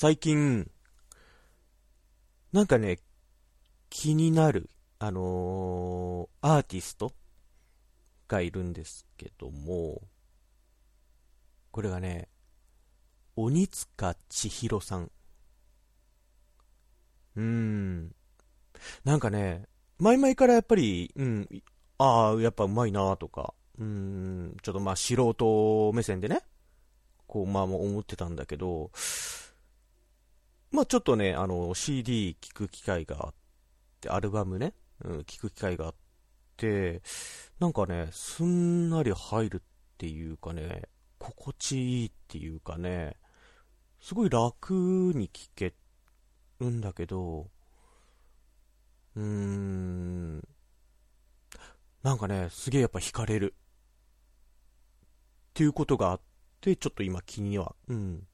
最近、なんかね、気になる、あのー、アーティストがいるんですけども、これがね、鬼塚千尋さん。うーん。なんかね、前々からやっぱり、うん、ああ、やっぱうまいなとか、うん、ちょっとまあ素人目線でね、こう、まあ思ってたんだけど、まあちょっとね、あの、CD 聴く機会があって、アルバムね、うん、聴く機会があって、なんかね、すんなり入るっていうかね、心地いいっていうかね、すごい楽に聴けるんだけど、うーん、なんかね、すげえやっぱ惹かれる。っていうことがあって、ちょっと今気には、うん。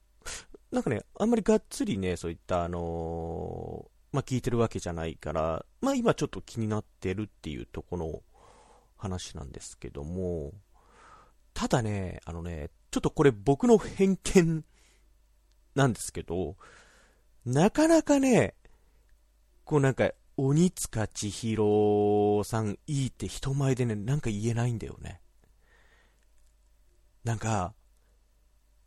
なんかね、あんまりがっつりね、そういったあのー、まあ、聞いてるわけじゃないから、まあ、今ちょっと気になってるっていうとこの話なんですけども、ただね、あのね、ちょっとこれ僕の偏見なんですけど、なかなかね、こうなんか、鬼塚千尋さんいいって人前でね、なんか言えないんだよね。なんか、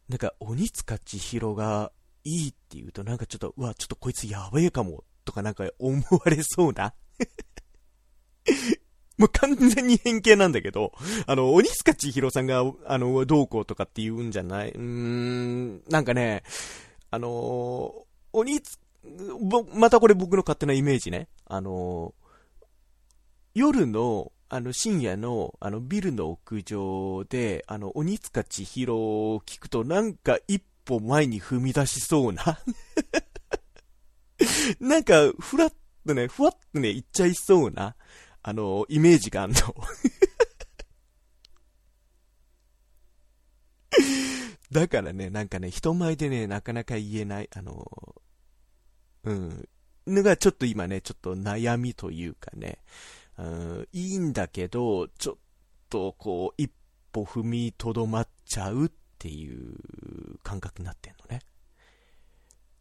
なんか鬼塚千尋がいいって言うとなんかちょっと、うわ、ちょっとこいつやべえかも、とかなんか思われそうな。もう完全に偏見なんだけど、あの、鬼塚千尋さんが、あの、どうこうとかって言うんじゃない？うーん、なんかね、あの鬼塚、またこれ僕の勝手なイメージね。あの夜の、あの、深夜の、あの、ビルの屋上で、あの、鬼塚千尋を聞くと、なんか一歩前に踏み出しそうな。なんか、ふらっとね、ふわっとね、行っちゃいそうな、あの、イメージがあんの。だからね、なんかね、人前でね、なかなか言えない、あの、うん、のがちょっと今ね、ちょっと悩みというかね、うん、いいんだけど、ちょっとこう、一歩踏みとどまっちゃうっていう感覚になってんのね。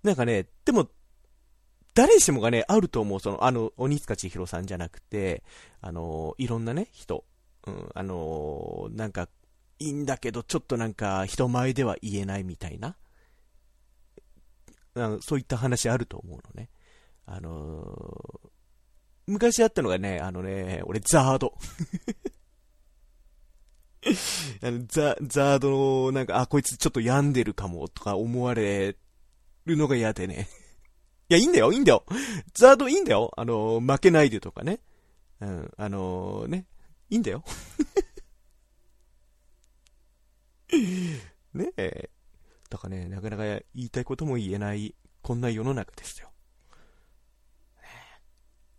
なんかね、でも、誰しもがね、あると思う。その、あの、鬼塚千尋さんじゃなくて、あの、いろんなね、人。うん、あの、なんか、いいんだけど、ちょっとなんか、人前では言えないみたいな。そういった話あると思うのね。あの、昔あったのがね、あのね、俺ザード。あのザ、ザードの、なんか、あ、こいつちょっと病んでるかも、とか思われるのが嫌でね。いや、いいんだよ、いいんだよ。ザードいいんだよ。あの、負けないでとかね。うん、あの、ね、いいんだよ。ねえ。だからね、なかなか言いたいことも言えない、こんな世の中ですよ。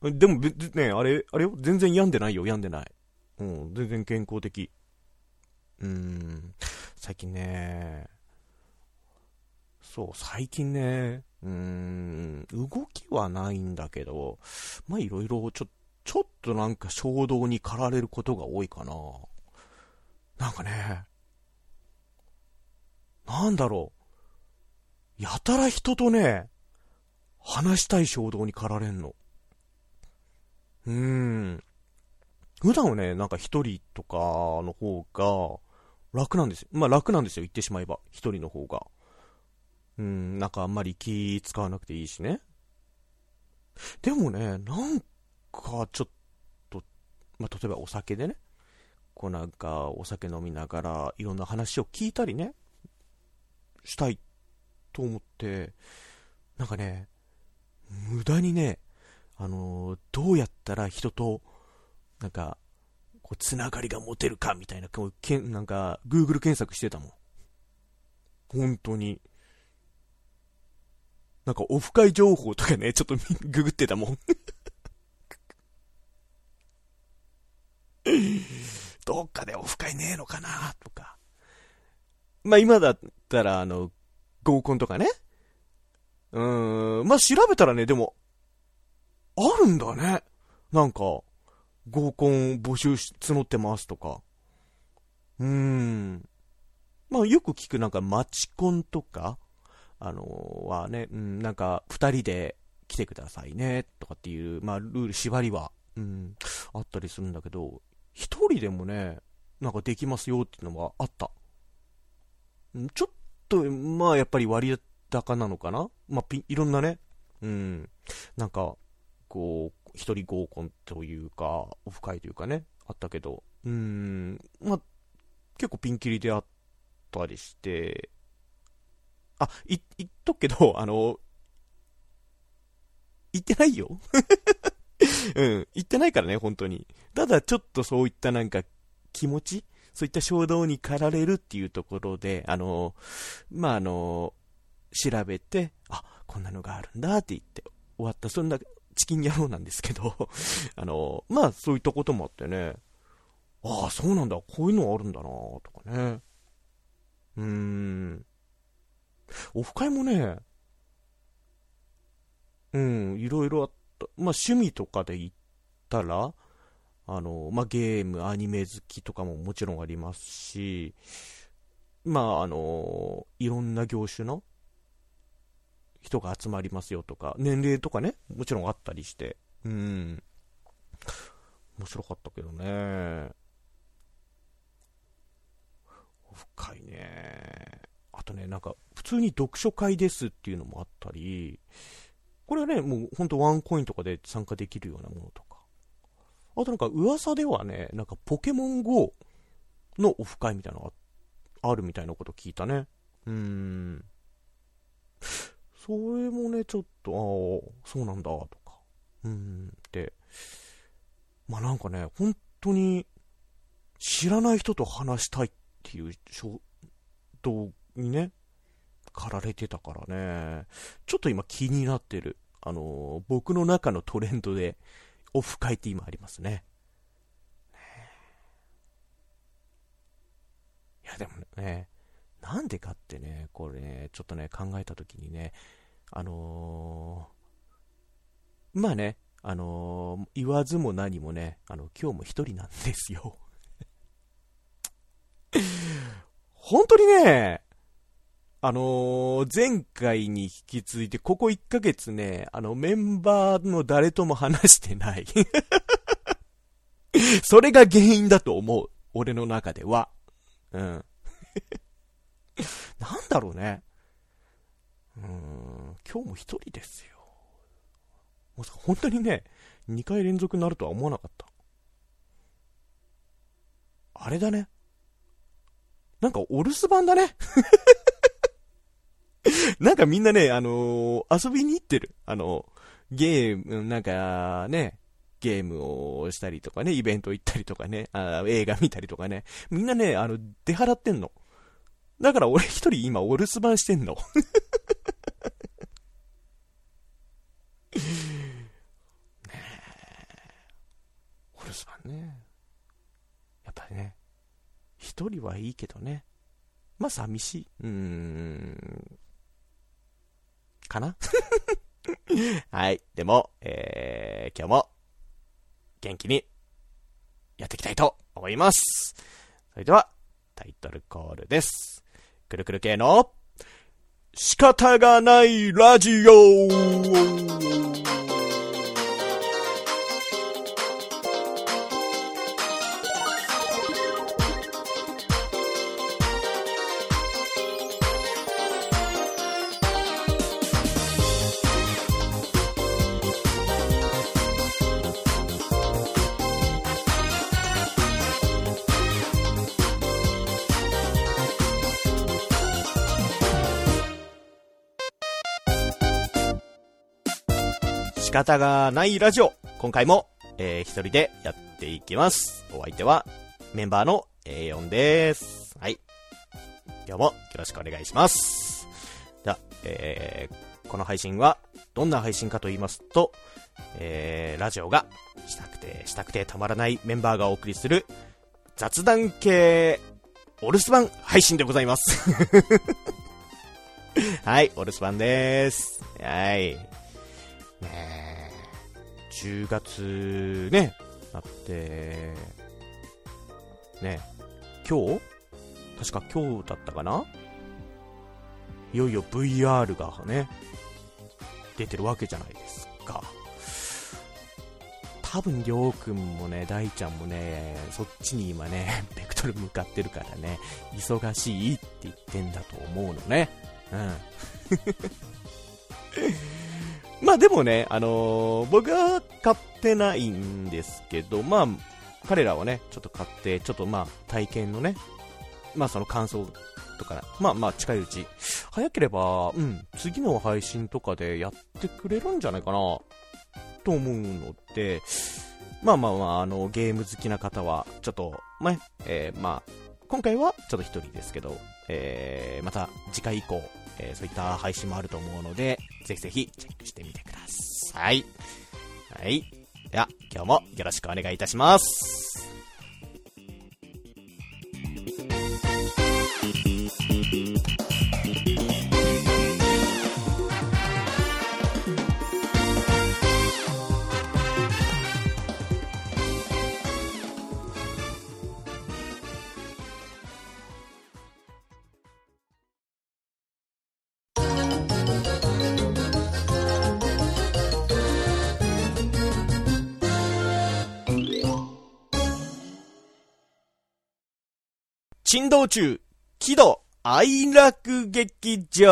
でも、ね、あれ、あれよ？全然病んでないよ、病んでない。うん、全然健康的。うーん、最近ね、そう、最近ね、うーん、動きはないんだけど、まあいろいろちょ、ちょっとなんか衝動に駆られることが多いかな。なんかね、なんだろう。やたら人とね、話したい衝動に駆られんの。うん。普段はね、なんか一人とかの方が楽なんですよ。まあ楽なんですよ、言ってしまえば。一人の方が。うん、なんかあんまり気使わなくていいしね。でもね、なんかちょっと、まあ例えばお酒でね、こうなんかお酒飲みながらいろんな話を聞いたりね、したいと思って、なんかね、無駄にね、あのー、どうやったら人と、なんか、こう、つながりが持てるかみたいな、こうけんなんか、Google 検索してたもん。本当に。なんか、オフ会情報とかね、ちょっと ググってたもん。どっかでオフ会ねえのかなとか。まあ今だったら、あの、合コンとかね。うーん、まあ調べたらね、でも、あるんだね。なんか、合コン募集し、募ってますとか。うーん。まあよく聞くなんかマチコンとか、あのはね、うん、なんか、二人で来てくださいね、とかっていう、まあ、ルール、縛りは、うん、あったりするんだけど、一人でもね、なんかできますよっていうのはあった。ちょっと、まあ、やっぱり割高なのかなまあ、いろんなね、うん、なんか、こう、一人合コンというか、オフ会というかね、あったけど、うん、まあ、結構ピンキリであったりして、あ、い、言っとくけど、あの、言ってないよ。うん、言ってないからね、本当に。ただちょっとそういったなんか気持ちそういった衝動に駆られるっていうところで、あの、まあ、あの、調べて、あ、こんなのがあるんだって言って終わった、そんなチキン野郎なんですけど、あの、まあ、そういったこともあってね、ああ、そうなんだ、こういうのあるんだなとかね。うーん。オフ会もね、うん、いろいろあった。まあ、趣味とかで言ったら、あの、まあ、ゲーム、アニメ好きとかももちろんありますし、まあ、あの、いろんな業種の人が集まりますよとか、年齢とかね、もちろんあったりして、うん。面白かったけどね。深いね。あとね、なんか、普通に読書会ですっていうのもあったり、これはね、もうほんとワンコインとかで参加できるようなものとか。あとなんか噂ではね、なんかポケモン GO のオフ会みたいなのがあるみたいなこと聞いたね。うーん。それもね、ちょっと、ああ、そうなんだ、とか。うん、で、まあなんかね、本当に知らない人と話したいっていう衝動にね、駆られてたからね、ちょっと今気になってる。あの、僕の中のトレンドで、オフ会って今ありますね。いやでもね、なんでかってね、これね、ちょっとね、考えたときにね、あのー、まあね、あのー、言わずも何もね、あの、今日も一人なんですよ。本当にね、あのー、前回に引き続いて、ここ1ヶ月ね、あの、メンバーの誰とも話してない。それが原因だと思う。俺の中では。うん。なんだろうね。うん、今日も一人ですよ。もう本当にね、2回連続になるとは思わなかった。あれだね。なんかお留守番だね。なんかみんなね、あのー、遊びに行ってる。あのー、ゲーム、なんかね、ゲームをしたりとかね、イベント行ったりとかね、あ映画見たりとかね、みんなね、あの、出払ってんの。だから俺一人今お留守番してんの。ねえお留守番ね。やっぱりね、一人はいいけどね。まあ寂しい。うーん。かな？はい。でも、えー、今日も、元気に、やっていきたいと思います。それでは、タイトルコールです。くるくる系の、仕方がないラジオ。方がないラジオ。今回も、えー、一人でやっていきます。お相手は、メンバーの A4 です。はい。今日もよろしくお願いします。じゃえー、この配信は、どんな配信かと言いますと、えー、ラジオがしたくて、したくてたまらないメンバーがお送りする、雑談系、お留守番配信でございます。はい、お留守番です。はい。10月ね、なって、ね今日？確か今日だったかな？いよいよ VR がね、出てるわけじゃないですか。多分、りょうくんもね、大ちゃんもね、そっちに今ね、ベクトル向かってるからね、忙しいって言ってんだと思うのね。うん。まあでもね、あのー、僕は買ってないんですけど、まあ、彼らはね、ちょっと買って、ちょっとまあ、体験のね、まあその感想とか、まあまあ近いうち、早ければ、うん、次の配信とかでやってくれるんじゃないかな、と思うので、まあまあまあ、あの、ゲーム好きな方は、ちょっと、ね、えー、まあ、今回はちょっと一人ですけど、えー、また次回以降、えー、そういった配信もあると思うので、ぜひぜひチェックしてみてください。はい。では、今日もよろしくお願いいたします。珍道中、喜怒哀楽劇場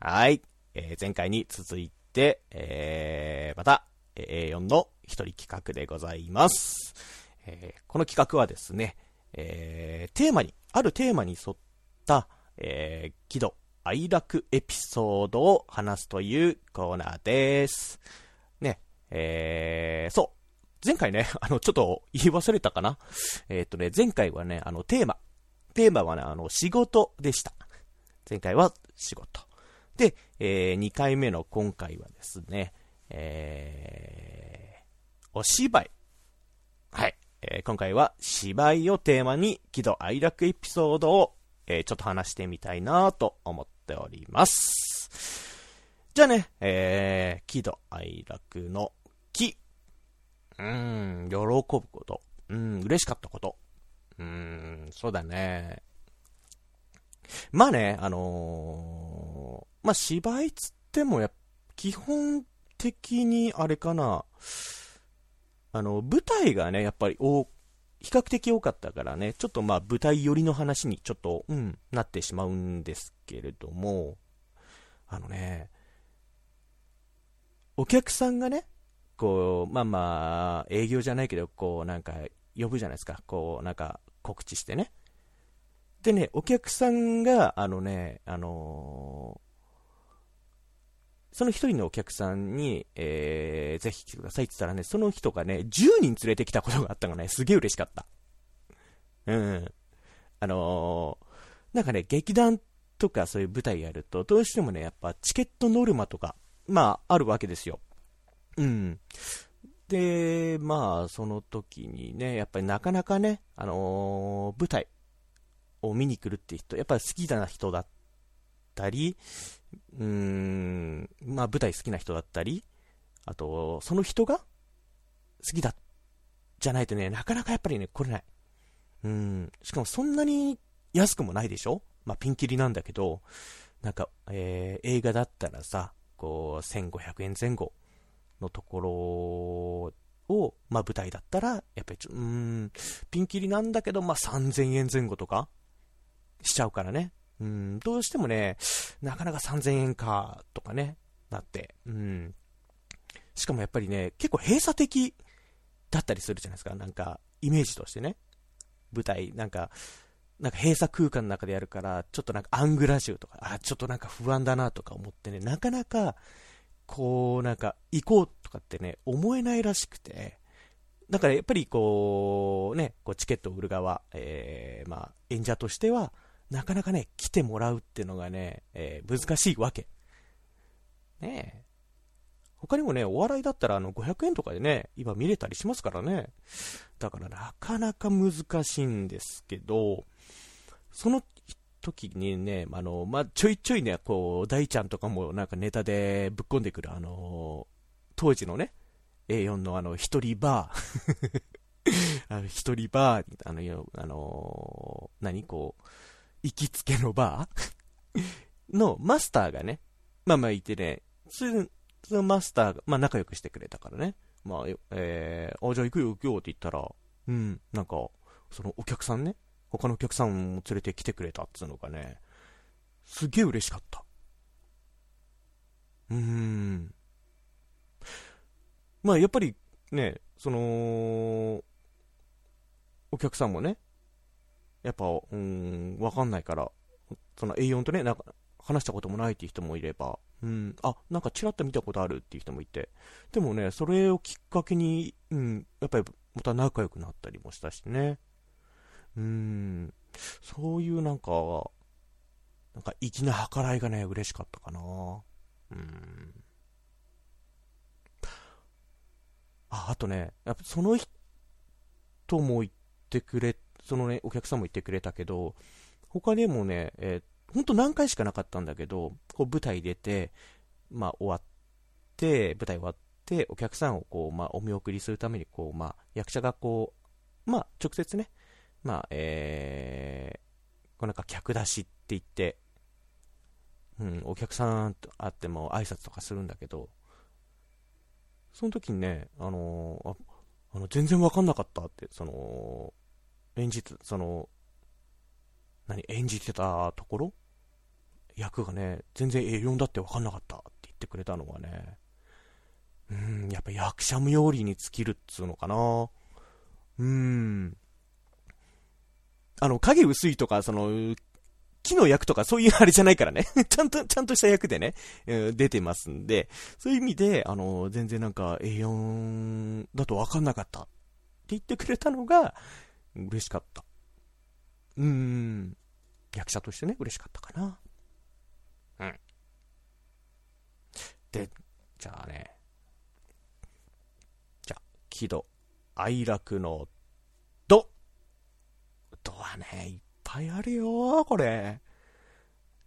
はい。えー、前回に続いて、えー、また、A4 の一人企画でございます。えー、この企画はですね、えー、テーマに、あるテーマに沿った、えー、喜怒哀楽エピソードを話すというコーナーです。ね、えー、そう。前回ね、あの、ちょっと言い忘れたかな？えー、っとね、前回はね、あの、テーマ。テーマはね、あの、仕事でした。前回は仕事。で、えー、2回目の今回はですね、えー、お芝居。はい。えー、今回は芝居をテーマに喜怒哀楽エピソードを、えー、ちょっと話してみたいなと思っております。じゃあね、えー、喜怒哀楽の喜うん、喜ぶこと。うん、嬉しかったこと。うん、そうだね。まあね、あのー、まあ芝居つってもや、基本的にあれかな、あの、舞台がね、やっぱり多、比較的多かったからね、ちょっとまあ舞台寄りの話にちょっと、うん、なってしまうんですけれども、あのね、お客さんがね、こう、まあまあ、営業じゃないけど、こう、なんか、呼ぶじゃないですか。こう、なんか、告知してね。でね、お客さんが、あのね、あのー、その一人のお客さんに、えー、ぜひ来てくださいって言ったらね、その人がね、10人連れてきたことがあったのがね、すげえ嬉しかった。うん。あのー、なんかね、劇団とかそういう舞台やると、どうしてもね、やっぱチケットノルマとか、まあ、あるわけですよ。うん。で、まあ、その時にね、やっぱりなかなかね、あのー、舞台を見に来るって人、やっぱり好きな人だったり、うーん、まあ舞台好きな人だったり、あと、その人が好きだ、じゃないとね、なかなかやっぱりね、来れない。うん、しかもそんなに安くもないでしょ？まあピンキリなんだけど、なんか、えー、映画だったらさ、こう、1500円前後のところを、まあ舞台だったら、やっぱりちょ、うん、ピンキリなんだけど、まあ3000円前後とか、しちゃうからね。うん、どうしてもね、なかなか3000円か、とかね、なって。うん。しかもやっぱりね、結構閉鎖的だったりするじゃないですか。なんか、イメージとしてね。舞台、なんか、なんか閉鎖空間の中でやるから、ちょっとなんかアングラ臭とか、あ、ちょっとなんか不安だなとか思ってね、なかなかこう、なんか、行こうとかってね、思えないらしくて、だからやっぱりこう、ね、こうチケットを売る側、えー、まあ、演者としては、なかなかね、来てもらうっていうのがね、えー、難しいわけ。ねえ。他にもね、お笑いだったらあの500円とかでね、今見れたりしますからね。だからなかなか難しいんですけど、その時にね、あの、まあ、ちょいちょいね、こう、大ちゃんとかもなんかネタでぶっ込んでくる、あの、当時のね、A4 の あの、一人バー。あの一人バー、あの、あのー、何こう、行きつけのバー？のマスターがね、まあまあいてね、そのマスターが、まあ仲良くしてくれたからね、まあ、えー、あ、じゃあ行くよ行くよって言ったら、うん、なんか、そのお客さんね、他のお客さんも連れてきてくれたっつうのがね、すげえ嬉しかった。うーん。まあやっぱりね、その、お客さんもね、やっぱ、うん、わかんないから、その A4 とね、なんか話したこともないっていう人もいれば、うん、あ、なんかちらっと見たことあるっていう人もいて、でもね、それをきっかけに、うん、やっぱりまた仲良くなったりもしたしね。うん、そういうなんか、なんか粋な計らいがね、嬉しかったかな。うん。あ、あとね、やっぱその人も言ってくれ、そのね、お客さんも言ってくれたけど、他でもね、えー、ほんと何回しかなかったんだけど、こう舞台出て、まあ終わって、舞台終わって、お客さんをこう、まあお見送りするために、こう、まあ役者がこう、まあ直接ね、まあ、えー、こうなんか客出しって言って、うん、お客さんと会っても挨拶とかするんだけど、その時にね、あのー、ああの全然わかんなかったって、その、演じて、その、何、演じてたところ役がね、全然 A4 だってわかんなかったって言ってくれたのがね、うん、やっぱ役者無用理に尽きるっつうのかな。うん。あの、影薄いとか、その、木の役とかそういうあれじゃないからね。ちゃんと、ちゃんとした役でね、えー、出てますんで、そういう意味で、あの、全然なんか A4 だとわかんなかったって言ってくれたのが、嬉しかった。うーん。役者としてね、嬉しかったかな。うん。で、じゃあね。じゃあ、喜怒哀楽のドはね、いっぱいあるよ、これ。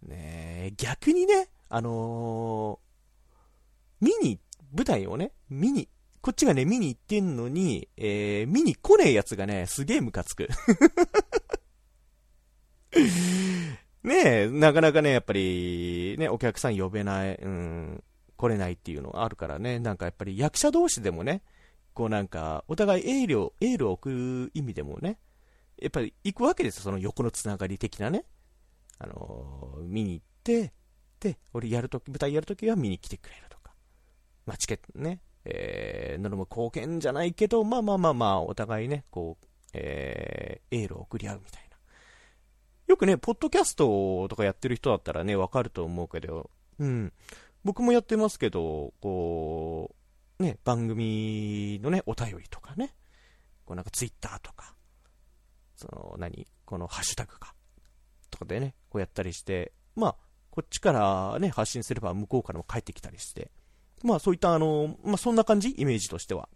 ね逆にね、あのー、見に、舞台をね、見に、こっちがね、見に行ってんのに、えー、見に来ねえやつがね、すげえムカつく。ねえ、なかなかね、やっぱり、ね、お客さん呼べない、うん、来れないっていうのがあるからね、なんかやっぱり役者同士でもね、こうなんか、お互いエールを、エールを送る意味でもね、やっぱり行くわけですよ、その横のつながり的なね。あのー、見に行って、で、俺やるとき、舞台やるときは見に来てくれるとか。まあ、チケットね、えー、なるも貢献じゃないけど、まあまあまあまあ、お互いね、こう、えー、エールを送り合うみたいな。よくね、ポッドキャストとかやってる人だったらね、わかると思うけど、うん。僕もやってますけど、こう、ね、番組のね、お便りとかね、こうなんかツイッターとか、その、何？このハッシュタグか。とかでね、こうやったりして、まあ、こっちからね、発信すれば向こうからも帰ってきたりして、まあそういったあの、まあそんな感じ？イメージとしては。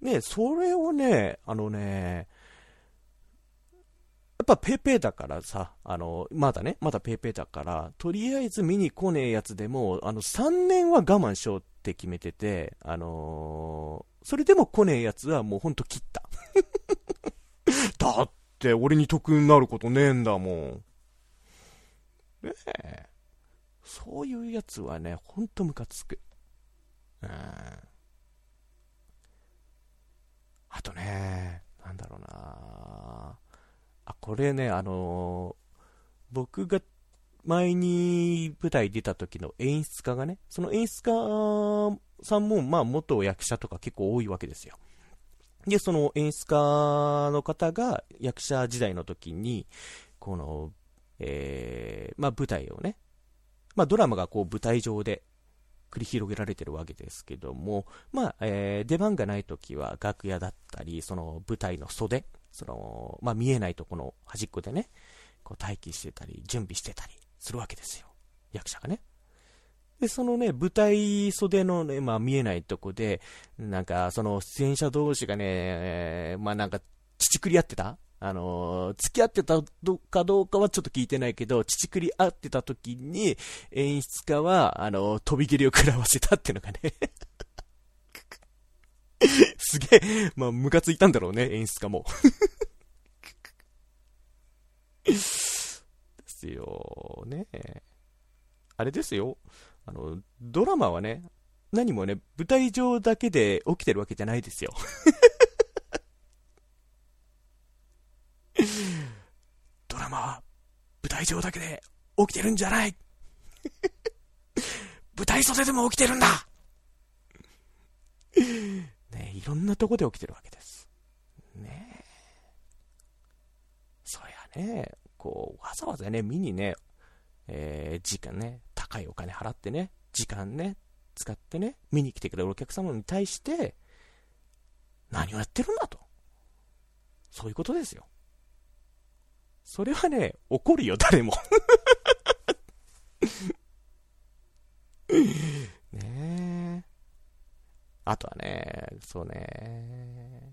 ね、それをね、あのね、やっぱペーペーだからさ、あの、まだね、まだペーペーだから、とりあえず見に来ねえやつでも、あの、3年は我慢しようって決めてて、あのー、それでも来ねえやつはもうほんと切った。だって俺に得になることねえんだもん。ねえ。そういうやつはね、ほんとムカつく。うん。あとね、なんだろうなあ、これね、あのー、僕が前に舞台出た時の演出家がね、その演出家さんも、まあ、元役者とか結構多いわけですよ。で、その演出家の方が役者時代の時に、この、えー、まあ舞台をね、まあドラマがこう舞台上で繰り広げられてるわけですけども、まあ、えー、出番がない時は楽屋だったり、その舞台の袖、その、まあ見えないとこの端っこでね、こう待機してたり、準備してたりするわけですよ。役者がね。で、そのね、舞台袖のね、まあ見えないとこで、なんか、その出演者同士がね、まあなんか、乳くり合ってた？あの、付き合ってたかどうかはちょっと聞いてないけど、乳くり合ってた時に、演出家は、あの、飛び蹴りを食らわせたっていうのがね すげえ、まあ、ムカついたんだろうね、演出家も。ですよ、ねあれですよ。あの、ドラマはね、何もね、舞台上だけで起きてるわけじゃないですよ。ドラマは舞台上だけで起きてるんじゃない 舞台袖でも起きてるんだねいろんなとこで起きてるわけです。ねそりゃね、こう、わざわざね、見にね、えー、時間ね、高いお金払ってね、時間ね、使ってね、見に来てくれるお客様に対して、何をやってるんだと。そういうことですよ。それはね、怒るよ、誰も。ねえ。あとはね、そうね。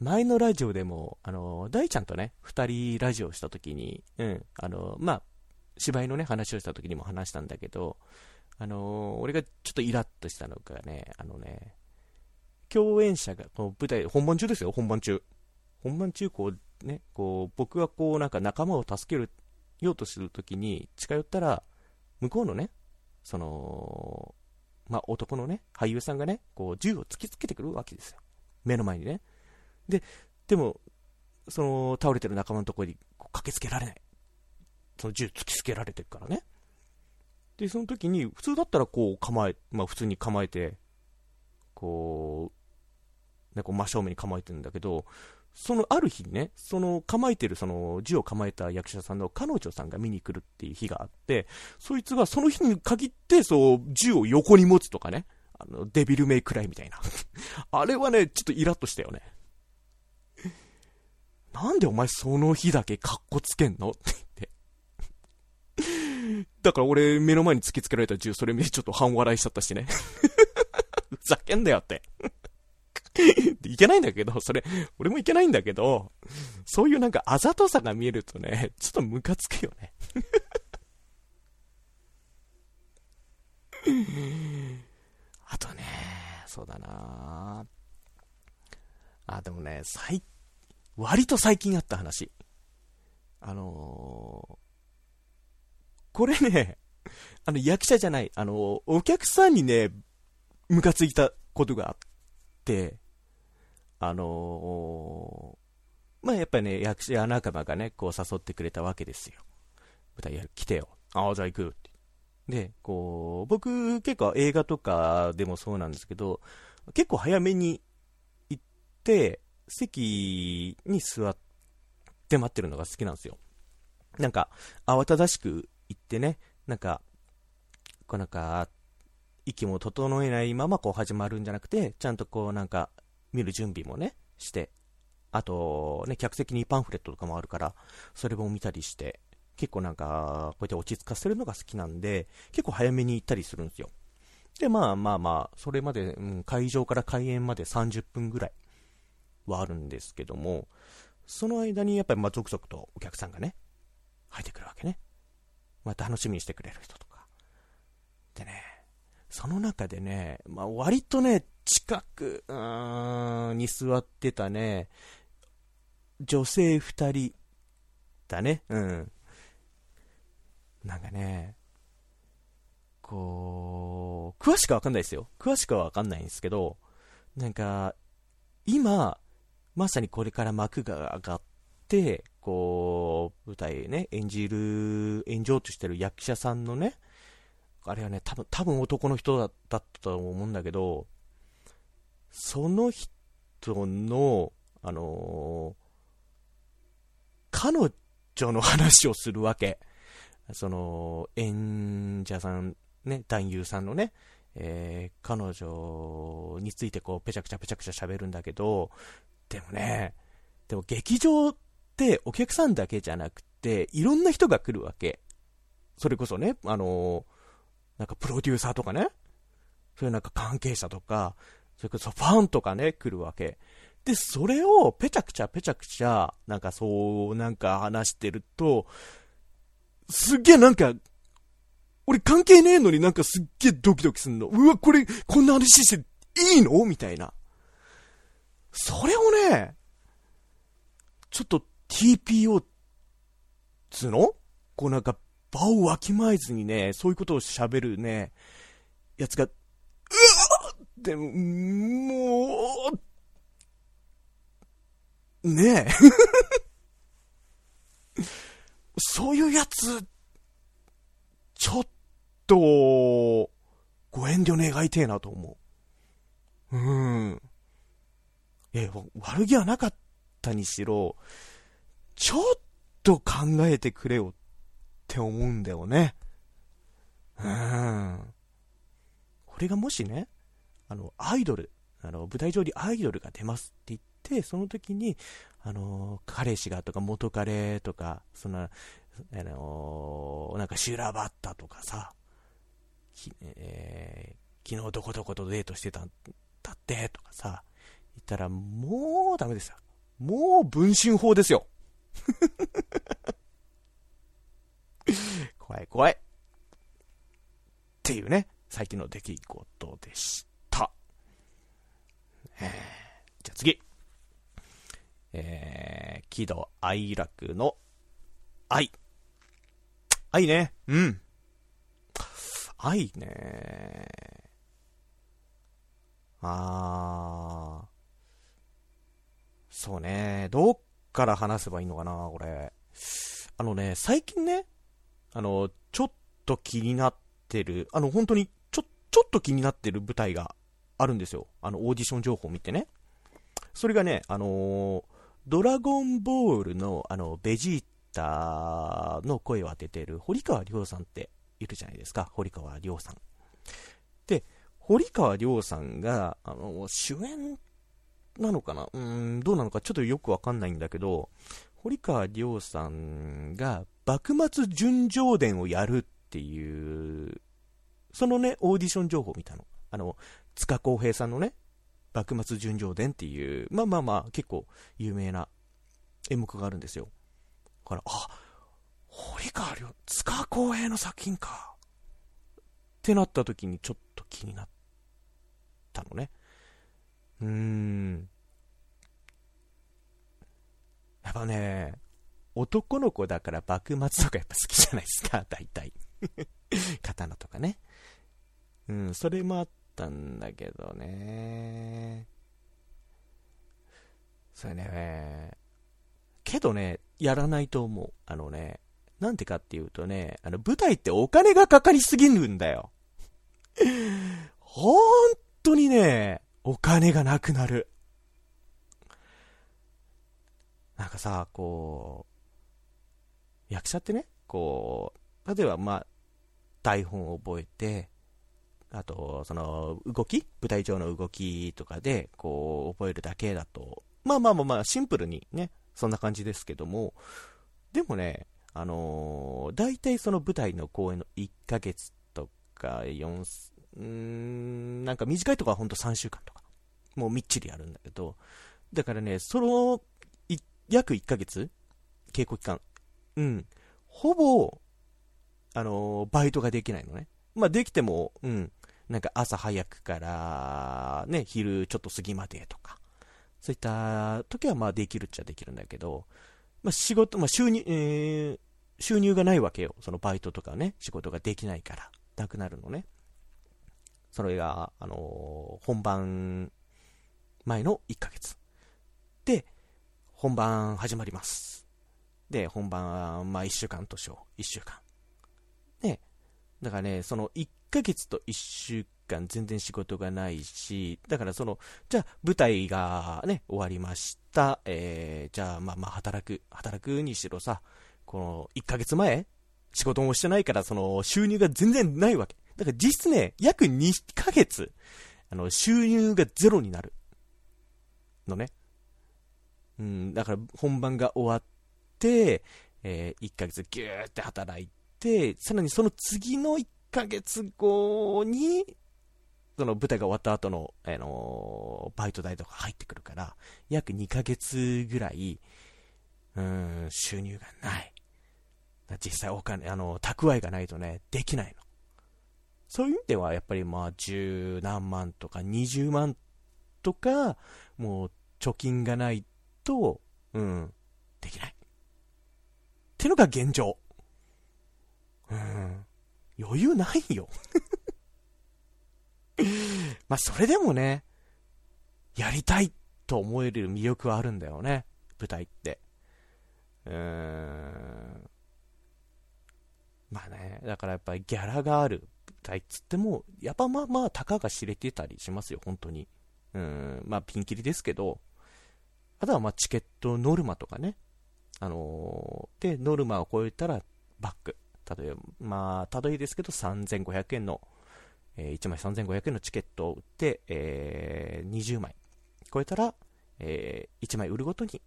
前のラジオでも、あの、大ちゃんとね、二人ラジオした時に、うん、あの、まあ、芝居のね、話をした時にも話したんだけど、あの俺がちょっとイラッとしたのがね、あのね、共演者が、この舞台、本番中ですよ、本番中。本番中、こう、ね、こう、僕がこう、なんか仲間を助ける、ようとするときに近寄ったら、向こうのね、その、まあ、男のね、俳優さんがね、こう、銃を突きつけてくるわけですよ。目の前にね。で、でも、その、倒れてる仲間のところに駆けつけられない。その銃突きつけられてるからね。で、その時に、普通だったらこう構え、まあ普通に構えて、こう、ね、こう真正面に構えてるんだけど、そのある日にね、その構えてる、その銃を構えた役者さんの彼女さんが見に来るっていう日があって、そいつがその日に限って、そう、銃を横に持つとかね、あの、デビルメイクライみたいな。あれはね、ちょっとイラッとしたよね。なんでお前その日だけカッコつけんの？って。だから俺目の前に突きつけられた銃それ見てちょっと半笑いしちゃったしね。ふざけんだよって いけないんだけど、それ、俺もいけないんだけど、そういうなんかあざとさが見えるとね、ちょっとムカつくよね。あとね、そうだなあ、でもね、最、割と最近あった話。あのー、これね、あの、役者じゃない、あの、お客さんにね、ムカついたことがあって、あのー、まあ、やっぱりね、役者仲間がね、こう誘ってくれたわけですよ。舞台やる、来てよ。ああ、じゃあ行くって。で、こう、僕結構映画とかでもそうなんですけど、結構早めに行って、席に座って待ってるのが好きなんですよ。なんか、慌ただしく行ってね、なんか、こうなんか、息も整えないままこう始まるんじゃなくて、ちゃんとこうなんか、見る準備もね、して、あと、ね、客席にパンフレットとかもあるから、それも見たりして、結構なんか、こうやって落ち着かせるのが好きなんで、結構早めに行ったりするんですよ。で、まあまあまあ、それまで、うん、会場から開演まで30分ぐらいはあるんですけども、その間にやっぱりまあ続々とお客さんがね、入ってくるわけね。まあ楽しみにしてくれる人とか。でね、その中でね、まあ割とね、近く、に座ってたね、女性二人だね。うん。なんかね、こう、詳しくはわかんないですよ。詳しくはわかんないんですけど、なんか、今、まさにこれから幕が上がっ、こう、舞台ね、演じる、演じようとしてる役者さんのね、あれはね、多分、多分男の人だったと思うんだけど、その人の、あのー、彼女の話をするわけ。その、演者さん、ね、男優さんのね、えー、彼女についてこう、ぺちゃくちゃぺちゃくちゃ喋るんだけど、でもね、でも劇場ってお客さんだけじゃなくて、いろんな人が来るわけ。それこそね、あのー、なんかプロデューサーとかね、そういうなんか関係者とか、それこそファンとかね、来るわけ。で、それをぺちゃくちゃぺちゃくちゃ、なんかそう、なんか話してると、すっげえなんか、俺関係ねえのになんかすっげえドキドキすんの。うわ、これ、こんな話していいの？みたいな。それをね、ちょっと TPO つの？こうなんか場をわきまえずにね、そういうことを喋るね、やつが、うわっって、もう、ねえ。そういうやつ、ちょっと、ご遠慮願いてえなと思う。うん。え、悪気はなかったにしろ、ちょっと考えてくれよって思うんだよね。うん。これがもしね、あの、アイドル、あの、舞台上にアイドルが出ますって言って、その時に、あの、彼氏がとか元彼とか、そんな、あの、なんか修羅場ったとかさ、きえー、昨日どこどことデートしてたんだってとかさ、言ったらもうダメですよ。もう文春法ですよ。怖い怖い。っていうね、最近の出来事でした。えー、じゃあ次。えー、喜怒哀楽の愛。愛ね。うん。愛ね。あー。そうね。どっから話せばいいのかな、これ。あのね、最近ね、あの、ちょっと気になってる、あの、本当に、ちょ、ちょっと気になってる舞台があるんですよ。あの、オーディション情報を見てね。それがね、あのー、ドラゴンボールの、あの、ベジータの声を当ててる堀川亮さんっているじゃないですか。堀川亮さん。で、堀川亮さんが、あの、主演なのかな？うーん、どうなのかちょっとよくわかんないんだけど、堀川亮さんが、幕末純情伝をやるっていう、そのね、オーディション情報見たの。あの、塚公平さんのね、幕末純情伝っていう、まあまあまあ、結構有名な演目があるんですよ。だから、あ、堀川亮、塚公平の作品か。ってなった時にちょっと気になったのね。うーん。やっぱね、男の子だから幕末とかやっぱ好きじゃないですか、大体。刀とかね。うん、それもあったんだけどね。それね、けどね、やらないと思う。あのね、なんでかっていうとね、あの、舞台ってお金がかかりすぎるんだよ。本当にね、お金がなくなる。なんかさ、こう、役者ってね、こう、例えばまあ、台本を覚えて、あと、その、動き舞台上の動きとかで、こう、覚えるだけだと、まあまあまあまあ、シンプルにね、そんな感じですけども、でもね、あのー、大体その舞台の公演の1ヶ月とか4、うーん、なんか短いとこはほんと3週間とか、もうみっちりやるんだけど、だからね、その、約1ヶ月稽古期間、うん、ほぼ、あのー、バイトができないのね。まあ、できても、うん、なんか朝早くから、ね、昼ちょっと過ぎまでとか、そういった時はまあできるっちゃできるんだけど、まあ、仕事、まあ、収入、えー、収入がないわけよ。そのバイトとかね、仕事ができないから、なくなるのね。それが、あのー、本番前の1ヶ月。で、本番始まります。で、本番、まあ1週間としよう。1週間。ね。だからね、その1ヶ月と1週間全然仕事がないし、だからその、じゃあ舞台がね、終わりました。えー、じゃあまあまあ働く、働くにしろさ、この1ヶ月前仕事もしてないから、その収入が全然ないわけ。だから実質ね、約2ヶ月、あの、収入がゼロになる。のね。うん、だから本番が終わって、えー、1ヶ月ギューって働いて、さらにその次の1ヶ月後に、その舞台が終わった後の、あのー、バイト代とか入ってくるから、約2ヶ月ぐらい、うん、収入がない。実際お金、あの、蓄えがないとね、できないの。そういう意味では、やっぱりまあ、十何万とか20万とか、もう、貯金がないと、うん、できない。ってのが現状。うん。余裕ないよ まあ、それでもね、やりたいと思える魅力はあるんだよね、舞台って。うーん。まあね、だからやっぱりギャラがある舞台っつっても、やっぱまあまあ、たかが知れてたりしますよ、本当に。うん、まあピンキリですけど、あとはまあチケットノルマとかね。あのー、で、ノルマを超えたらバック。例えば、まあ、例えですけど、3500円の、えー、1枚3500円のチケットを売って、えー、20枚超えたら、えー、1枚売るごとに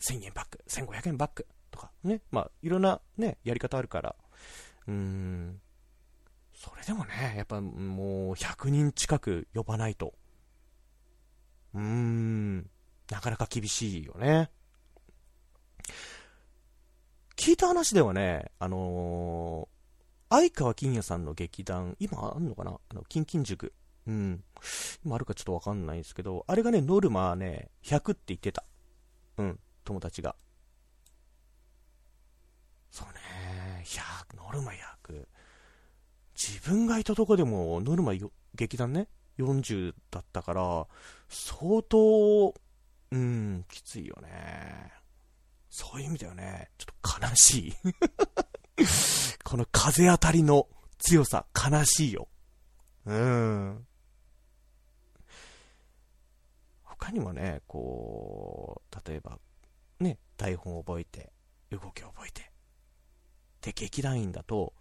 1000円バック、1500円バックとかね。まあ、いろんなね、やり方あるから、うーん、それでもね、やっぱもう100人近く呼ばないと、うーん、なかなか厳しいよね。聞いた話ではね、あのー、相川金也さんの劇団、今あんのかな？あの、キンキン塾。うん。今あるかちょっとわかんないんですけど、あれがね、ノルマね、100って言ってた。うん、友達が。そうね、100、ノルマ100。自分がいたとこでも、ノルマよ劇団ね、40だったから、相当、うん、きついよね。そういう意味だよね、ちょっと悲しい。この風当たりの強さ、悲しいよ。うん。他にもね、こう、例えば、ね、台本を覚えて、動きを覚えて。で、劇団員だと、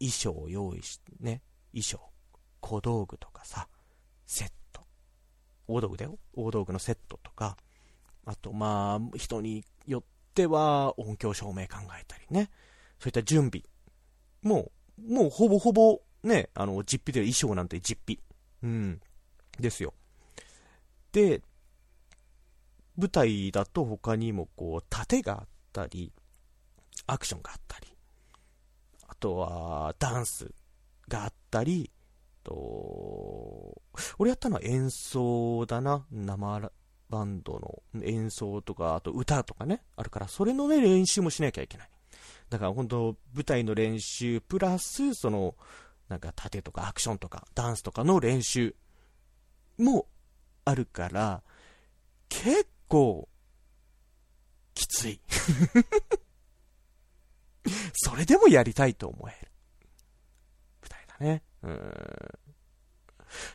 衣装を用意して、ね、衣装、小道具とかさ、セット。大道具だよ。大道具のセットとか、あと、まあ、人によっては音響照明考えたりね。そういった準備。もう、もうほぼほぼ、ね、あの、実費で衣装なんて実費。うん。ですよ。で、舞台だと他にもこう、盾があったり、アクションがあったり、とはダンスがあったり、と、俺やったのは演奏だな。生バンドの演奏とか、あと歌とかね、あるから、それのね、練習もしなきゃいけない。だから本当、舞台の練習、プラス、その、なんか盾とかアクションとか、ダンスとかの練習もあるから、結構、きつい。それでもやりたいと思える。舞台だね。うん。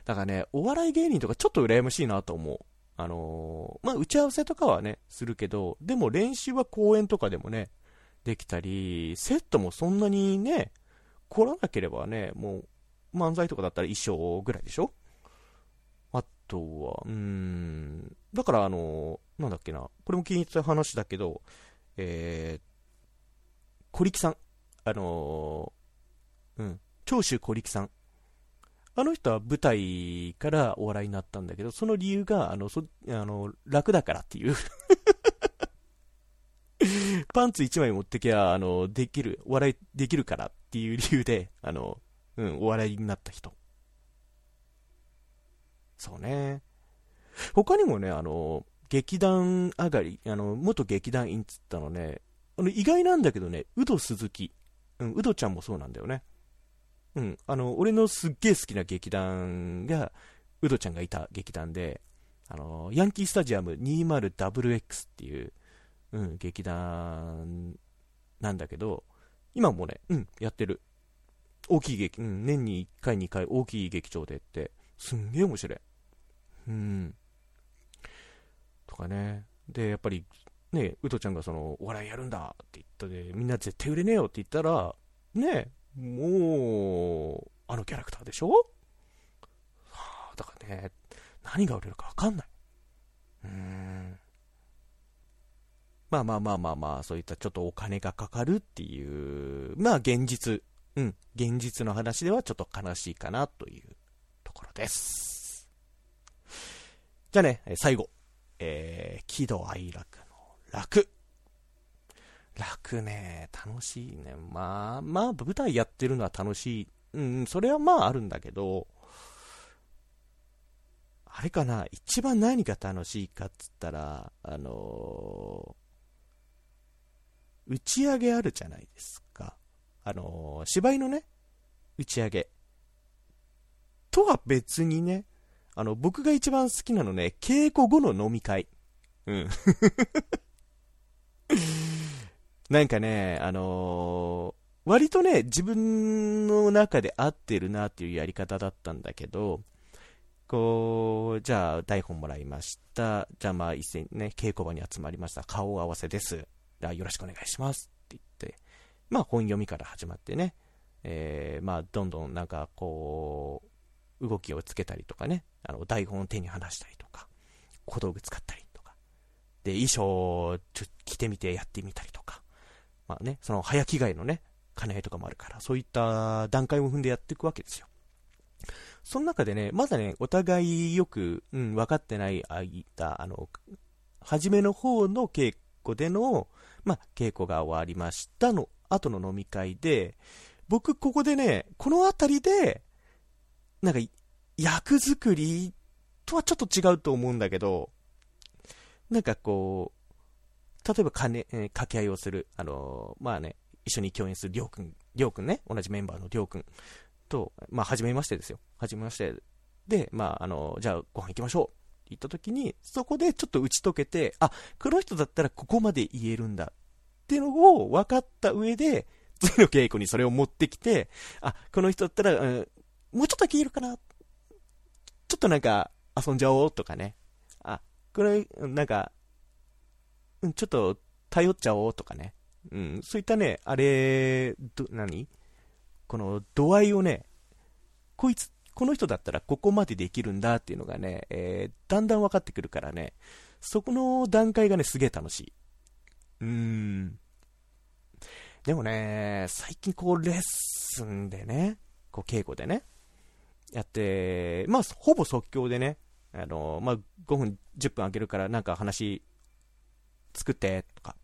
だからね、お笑い芸人とかちょっと羨ましいなと思う。あのー、まあ、打ち合わせとかはね、するけど、でも練習は公演とかでもね、できたり、セットもそんなにね、来らなければね、もう、漫才とかだったら衣装ぐらいでしょ？あとは、うーん、だからあのー、なんだっけな、これも気に入った話だけど、えー、小力さん、あのー、うん、長州小力さん、あの人は舞台からお笑いになったんだけど、その理由が、あの、そあの楽だからっていう パンツ1枚持ってきゃ、あの、できる、お笑いできるからっていう理由で、あの、うん、お笑いになった人。そうね。他にもね、あの、劇団上がり、あの、元劇団員っつったのね、あの、意外なんだけどね、ウド鈴木。うん、ウドちゃんもそうなんだよね。うん、あの、俺のすっげえ好きな劇団が、ウドちゃんがいた劇団で、あの、ヤンキースタジアム 20WX っていう、うん、劇団なんだけど、今もね、うん、やってる。大きい劇、うん、年に1回2回大きい劇場でって、すんげえ面白い。うん。とかね。で、やっぱり、ね、ウドちゃんがその、お笑いやるんだって言ったで、みんな絶対売れねえよって言ったら、ね、もう、あのキャラクターでしょ、はあ、だからね、何が売れるかわかんない。うーん。まあまあまあまあまあ、そういったちょっとお金がかかるっていう、まあ現実、うん、現実の話ではちょっと悲しいかなというところです。じゃあね、最後、えー、喜怒哀楽楽。楽ね、楽しいね。まあ、まあ、舞台やってるのは楽しい。うん、それはまああるんだけど、あれかな、一番何が楽しいかっつったら、あのー、打ち上げあるじゃないですか。あのー、芝居のね、打ち上げ。とは別にね、あの、僕が一番好きなのね、稽古後の飲み会。うん。なんかね、あのー、割とね、自分の中で合ってるなっていうやり方だったんだけど、こう、じゃあ台本もらいました。じゃあまあ一斉にね、稽古場に集まりました。顔合わせです。あよろしくお願いします。って言って、まあ本読みから始まってね、えー、まあどんどんなんかこう、動きをつけたりとかね、あの台本を手に離したりとか、小道具使ったり、で、衣装を着てみてやってみたりとか、まあね、その早着替えのね、兼ね合いとかもあるから、そういった段階を踏んでやっていくわけですよ。その中でね、まだね、お互いよく、うん、分かってない間、あの、初めの方の稽古での、まあ、稽古が終わりましたの後の飲み会で、僕ここでね、この辺りで、なんか、役作りとはちょっと違うと思うんだけど、なんかこう、例えば金、えー、掛け合いをする、あのー、まあね、一緒に共演するりょうくん、りょうくんね、同じメンバーのりょうくんと、まあ、初めましてですよ。初めまして。で、まあ、あの、じゃあ、ご飯行きましょう。って言った時に、そこでちょっと打ち解けて、あ、この人だったらここまで言えるんだ。っていうのを分かった上で、次の稽古にそれを持ってきて、あ、この人だったら、うん、もうちょっとだけ言えるかな。ちょっとなんか、遊んじゃおうとかね。これ、なんか、ちょっと頼っちゃおうとかね。うん、そういったね、あれ、ど、何？この度合いをね、こいつ、この人だったらここまでできるんだっていうのがね、えー、だんだん分かってくるからね、そこの段階がね、すげえ楽しい。うーん。でもね、最近こう、レッスンでね、こう、稽古でね、やって、まあ、ほぼ即興でね、あの、まあ、5分、10分あげるからなんか話作って、とか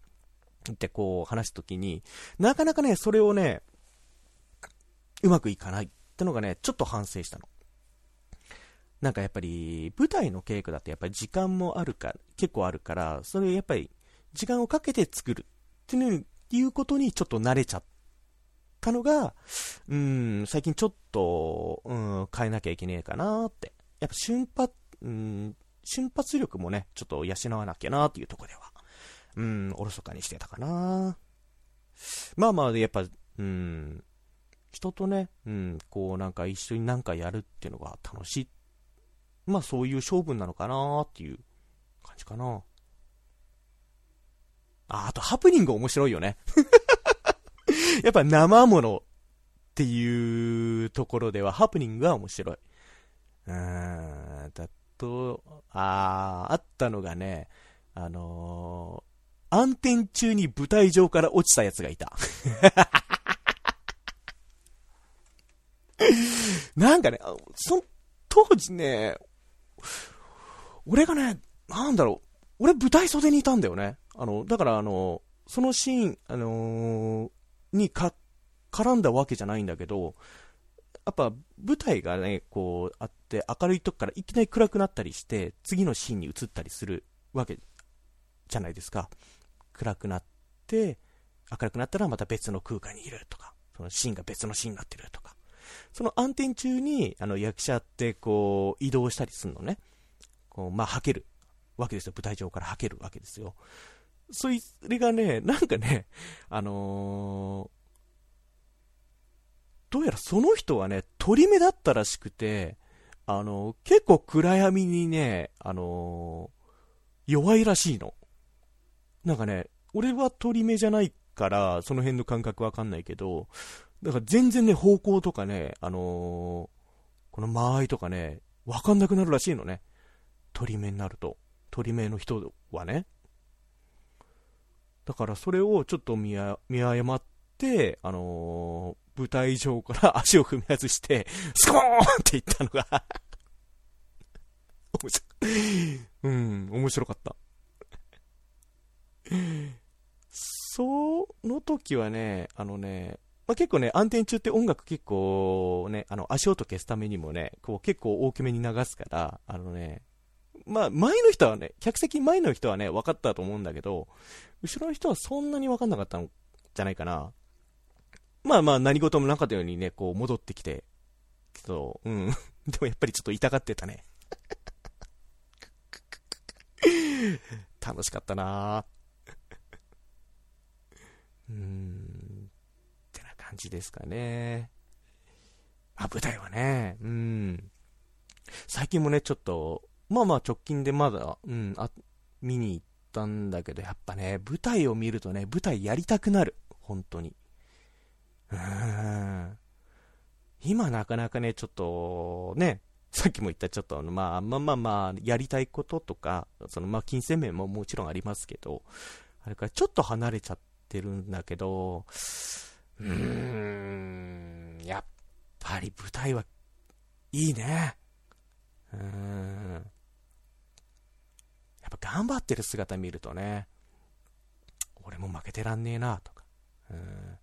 言、ってこう話すときに、なかなかね、それをね、うまくいかないってのがね、ちょっと反省したの。なんかやっぱり、舞台の稽古だってやっぱり時間もあるか、結構あるから、それやっぱり、時間をかけて作るっていうことにちょっと慣れちゃったのが、うん、最近ちょっと、うん、変えなきゃいけねえかなって。やっぱ瞬発、うん、瞬発力もね、ちょっと養わなきゃなっていうとこでは、うん、おろそかにしてたかな。まあまあ、やっぱ、うん、人とね、うん、こうなんか一緒になんかやるっていうのが楽しい。まあそういう勝負なのかなっていう感じかな。あ、あとハプニング面白いよね。やっぱ生ものっていうところではハプニングが面白い。うん、だと、ああ、あったのがね、あのー、暗転中に舞台上から落ちたやつがいた。なんかね、その当時ね、俺がね、なんだろう、俺舞台袖にいたんだよね。あの、だからあの、そのシーン、あのー、にか、絡んだわけじゃないんだけど、やっぱ舞台がね、こうあって明るいとこからいきなり暗くなったりして、次のシーンに移ったりするわけじゃないですか。暗くなって、明るくなったらまた別の空間にいるとか、そのシーンが別のシーンになってるとか。その暗転中に、あの、役者ってこう、移動したりするのね。こう、まあ、はけるわけですよ。舞台上からはけるわけですよ。それがね、なんかね、あのー、どうやらその人はね、鳥目だったらしくて、あの、結構暗闇にね、あの、弱いらしいの。なんかね、俺は鳥目じゃないから、その辺の感覚わかんないけど、だから全然ね、方向とかね、あの、この間合いとかね、わかんなくなるらしいのね。鳥目になると。鳥目の人はね。だからそれをちょっと見見誤って、あの、舞台上から足を踏み外して、スコーンって言ったのが 面白。うん、面白かった。その時はね、あのね、ままあ、結構ね、暗転中って音楽結構ね、あの、足音消すためにもね、こう結構大きめに流すから、あのね、まあ、前の人はね、客席前の人はね、分かったと思うんだけど、後ろの人はそんなに分かんなかったんじゃないかな。まあまあ、何事もなかったようにね、こう戻ってきて、けど、うん。でもやっぱりちょっと痛がってたね。楽しかったなうーん。ってな感じですかね。あ、舞台はね、うん。最近もね、ちょっと、まあまあ直近でまだ、うん、あ、見に行ったんだけど、やっぱね、舞台を見るとね、舞台やりたくなる。本当に。うん。今なかなかね、ちょっと、ね、さっきも言ったちょっと、まあまあまあまあ、やりたいこととか、そのまあ金銭面ももちろんありますけど、あれからちょっと離れちゃってるんだけど、うーん、やっぱり舞台はいいね。うーん。やっぱ頑張ってる姿見るとね、俺も負けてらんねえなとか、うん。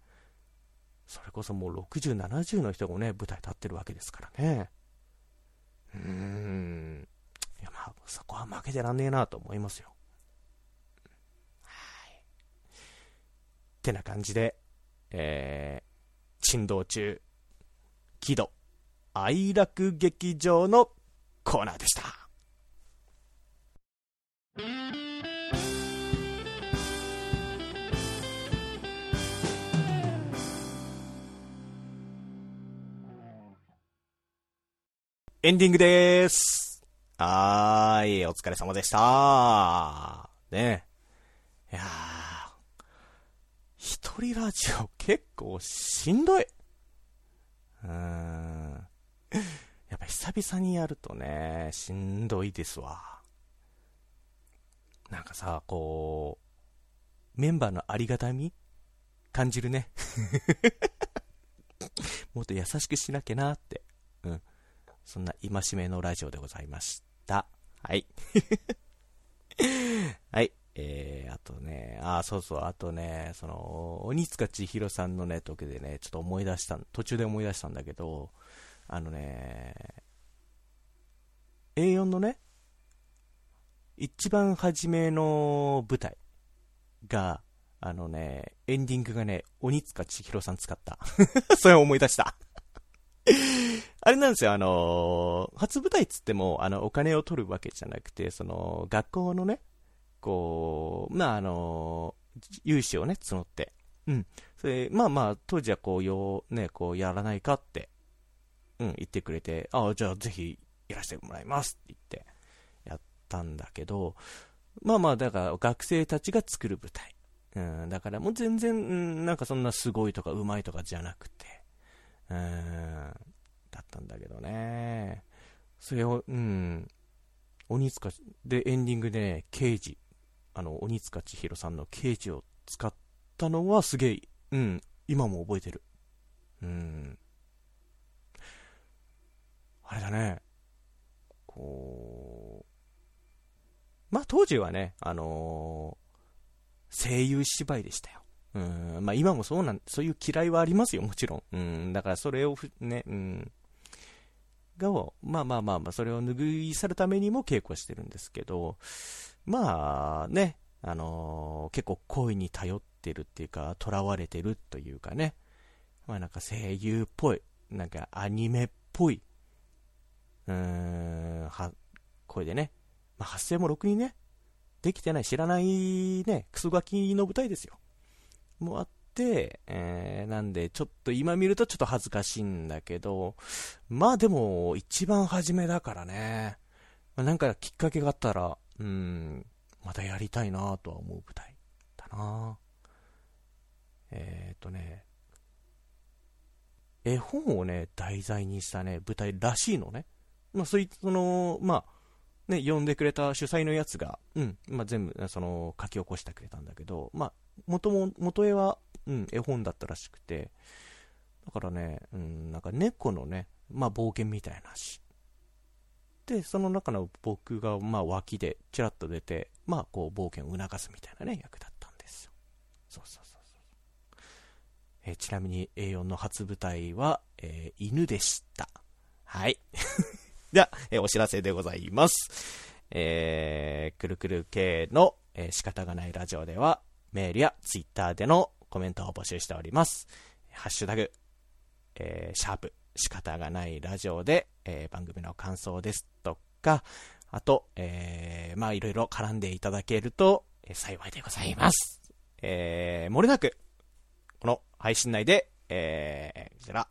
それこそもう60、70の人がね、舞台立ってるわけですからね。うーん。いや、まあ、そこは負けてらんねえなと思いますよ。はい。ってな感じで、えー、珍道中、喜怒、哀楽劇場のコーナーでした。エンディングでーす。はーい、お疲れ様でしたー。ねいやー、一人ラジオ結構しんどい。うーん。やっぱ久々にやるとね、しんどいですわ。なんかさ、こう、メンバーのありがたみ？感じるね。もっと優しくしなきゃなって。うん。そんな戒めのラジオでございました。はい。はい。えー、あとね、あ、そうそう、あとね、その、鬼塚千尋さんのね、時でね、ちょっと思い出した、途中で思い出したんだけど、あのね、A4 のね、一番初めの舞台が、あのね、エンディングがね、鬼塚千尋さん使った。それを思い出したあれなんですよ、あのー、初舞台っつっても、あの、お金を取るわけじゃなくて、その、学校のね、こう、まあ、あのー、融資をね、募って、うん。それ、まあまあ、当時はこう、よう、ね、こう、やらないかって、うん、言ってくれて、ああ、じゃあぜひ、やらせてもらいますって言って、やったんだけど、まあまあ、だから、学生たちが作る舞台。うん、だからもう全然、うん、なんかそんなすごいとかうまいとかじゃなくて、うん、ったんだけどね。それを、うん、鬼塚、で、エンディングでね、刑事、あの、鬼塚千尋さんの刑事を使ったのはすげえ、うん、今も覚えてる。うん。あれだね、こう、まあ当時はね、あのー、声優芝居でしたよ。うん、まあ今もそうなん、そういう嫌いはありますよ、もちろん。うん、だからそれをね、うん、が、まあまあまあまあ、それを拭い去るためにも稽古してるんですけど、まあね、あのー、結構恋に頼ってるっていうか、囚われてるというかね、まあなんか声優っぽい、なんかアニメっぽい、うーん、は、声でね、まあ発声もろくにね、できてない、知らないね、クソガキの舞台ですよ。もあ、えー、なんで、ちょっと今見るとちょっと恥ずかしいんだけど、まあでも、一番初めだからね、まあ、なんかきっかけがあったら、うん、またやりたいなとは思う舞台だなえっ、ー、とね、絵本をね、題材にしたね、舞台らしいのね。まあ、そういその、まあ、ね、呼んでくれた主催のやつが、うん、まあ、全部、その、書き起こしてくれたんだけど、まあ、元も、元絵は、うん、絵本だったらしくて、だからね、うん、なんか猫のね、まあ冒険みたいな話。で、その中の僕が、まあ脇でちらっと出て、まあこう冒険を促すみたいなね、役だったんですよ。そうそうそうそう。えー、ちなみに A4 の初舞台は、えー、犬でした。はい。では、えー、お知らせでございます。えー、くるくる系の、えー、仕方がないラジオでは、メールやツイッターでのコメントを募集しております。ハッシュタグ、えー、シャープ、仕方がないラジオで、えー、番組の感想ですとか、あと、えー、まあいろいろ絡んでいただけると、えー、幸いでございます。えー、漏れなく、この配信内で、えー、こちら、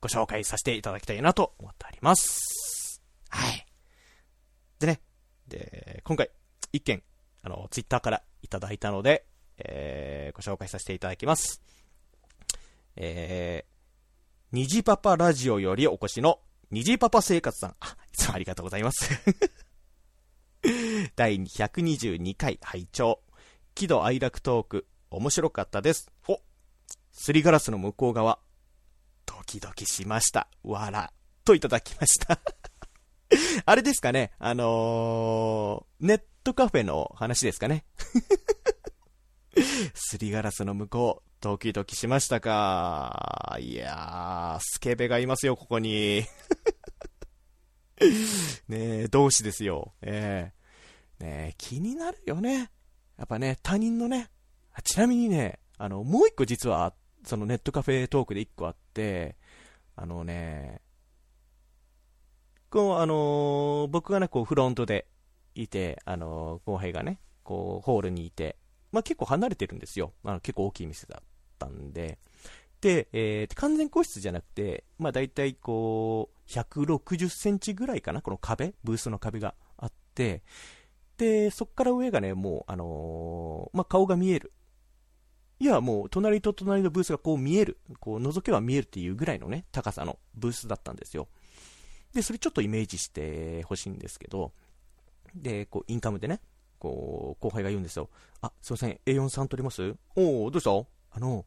ご紹介させていただきたいなと思っております。はい。でね、で、今回、一件、あの、ツイッターからいただいたので、えー、ご紹介させていただきます。えー、にじパパラジオよりお越しの、にじパパ生活さん。あ、いつもありがとうございます。第122回拝聴喜怒哀楽トーク、面白かったです。お、すりガラスの向こう側、ドキドキしました。わら、といただきました あれですかね、あのー、ネットカフェの話ですかね。すりガラスの向こう、ドキドキしましたか？いやー、スケベがいますよ、ここに。ねえ、同志ですよ。ええー、ねえ、気になるよね。やっぱね、他人のね、ちなみにね、あの、もう一個実は、そのネットカフェトークで一個あって、あのね、こう、あのー、僕がね、こう、フロントでいて、あのー、後輩がね、こう、ホールにいて、まあ、結構離れてるんですよ。あの結構大きい店だったんで。で、えー、完全個室じゃなくて、まあ、大体こう、160センチぐらいかな、この壁、ブースの壁があって、で、そっから上がね、もう、あのー、まあ、顔が見える。いや、もう、隣と隣のブースがこう見える。こう、覗けば見えるっていうぐらいのね、高さのブースだったんですよ。で、それちょっとイメージしてほしいんですけど、で、こう、インカムでね、こう、後輩が言うんですよ。あ、すいません、A4 さん取りますおおどうした？あの、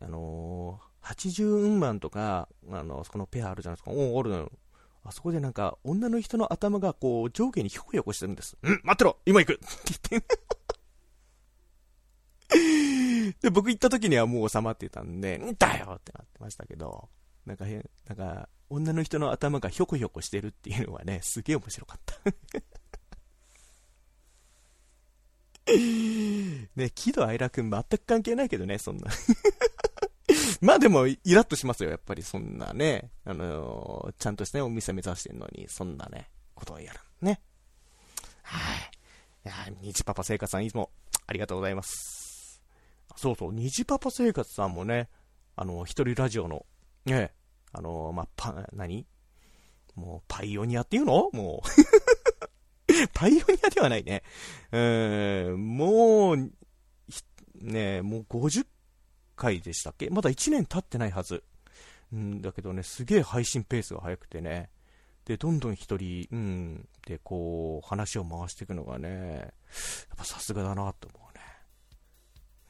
あのー、80運万とか、あの、そこのペアあるじゃないですか。おおあるのよ。あそこでなんか、女の人の頭がこう、上下にひょこひょこしてるんです。うん待ってろ今行くって言って。で、僕行った時にはもう収まってたんで、んだよってなってましたけど、なんか変、なんか、女の人の頭がひょこひょこしてるっていうのはね、すげえ面白かったね、喜怒哀楽全く関係ないけどね、そんな まあでも、イラッとしますよ、やっぱりそんなね。あのー、ちゃんとして、ね、お店目指してるのに、そんなね、ことをやる。ね。はい。いや虹パパ生活さん、いつもありがとうございます。そうそう、虹パパ生活さんもね、あの、一人ラジオの、ね、あのー、まあ、パ、何？もう、パイオニアっていうの？もう パイオニアではないね。うーん、もう、ね、もう50回でしたっけ？まだ1年経ってないはず。うん、だけどね、すげえ配信ペースが速くてね。で、どんどん一人、うん、で、こう、話を回していくのがね、やっぱさすがだなと思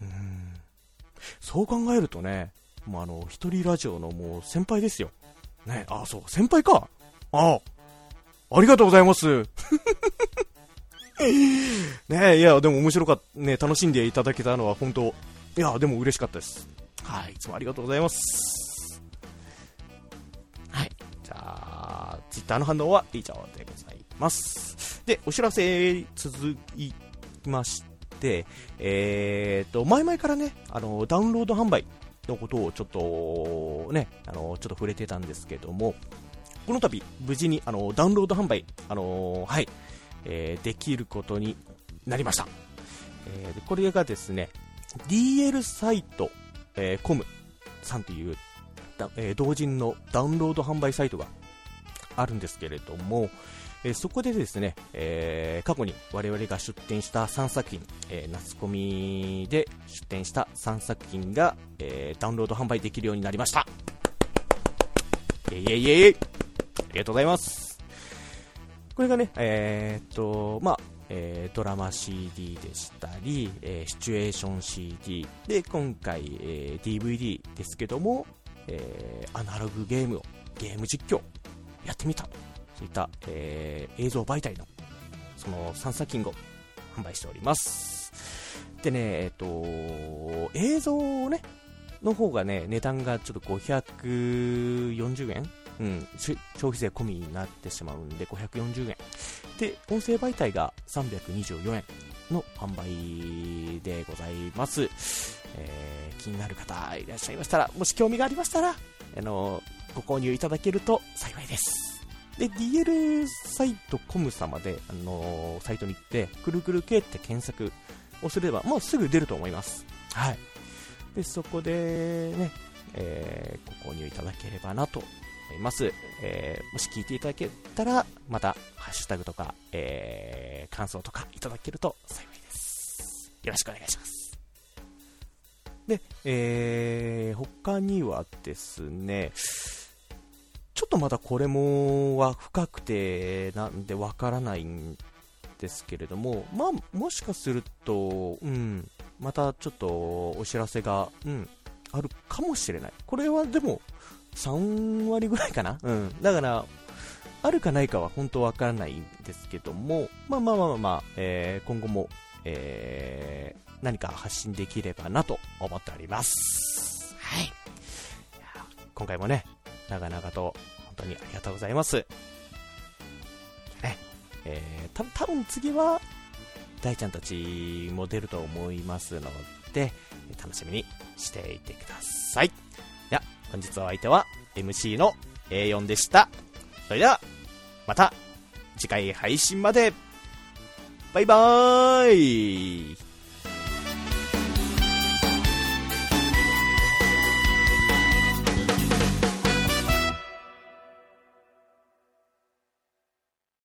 うね。うん。そう考えるとね、もうあの、一人ラジオのもう先輩ですよ。ね、あ、そう、先輩か。あありがとうございます。ねいや、でも面白かった、ね、楽しんでいただけたのは本当、いや、でも嬉しかったです。はい、いつもありがとうございます。はい、じゃあ、ツイッターの反応は以上でございます。で、お知らせ続きまして、えーと、前々からね、あの、ダウンロード販売のことをちょっとね、あの、ちょっと触れてたんですけども、この度、無事に、あの、ダウンロード販売、あのはい、えー、できることになりました。えー、これがですね、DL サイト、えー、コムさんという、えー、同人のダウンロード販売サイトがあるんですけれども、えー、そこでですね、えー、過去に我々が出展した3作品、えー、夏コミで出展した3作品が、え、ダウンロード販売できるようになりました。イェイイェイイェイありがとうございます。これがね、えー、っと、まあ、えー、ドラマ CD でしたり、えー、シチュエーション CD で今回、えー、DVD ですけども、えアナログゲームをゲーム実況やってみたそういった、え映像媒体のその3作品を販売しておりますでねえっ、と映像ねの方がね、値段がちょっと540円うん、消費税込みになってしまうんで540円。で、音声媒体が324円の販売でございます。えー、気になる方いらっしゃいましたら、もし興味がありましたら、あの、ご購入いただけると幸いです。で、DL サイトコム様で、あのサイトに行って、くるくる系って検索をすれば、もうすぐ出ると思います。はい。で、そこでね、えー、ご購入いただければなと思います。えー、もし聞いていただけたら、また、ハッシュタグとか、えー、感想とかいただけると幸いです。よろしくお願いします。で、えー、他にはですね、ちょっとまだこれもは深くてなんでわからないんですけれども、まあ、もしかすると、うん、またちょっとお知らせが、うん、あるかもしれない。これはでも、3割ぐらいかな？うん。だから、あるかないかは本当わからないんですけども、まあまあまあまあ、まあえー、今後も、えー、何か発信できればなと思っております。はい。今回もね、長々と本当にありがとうございます。ね、えー、た多分次は、大ちゃんたちも出ると思いますので、楽しみにしていてください。や、本日の相手は MC の A4 でした。それでは、また次回配信までバイバーイ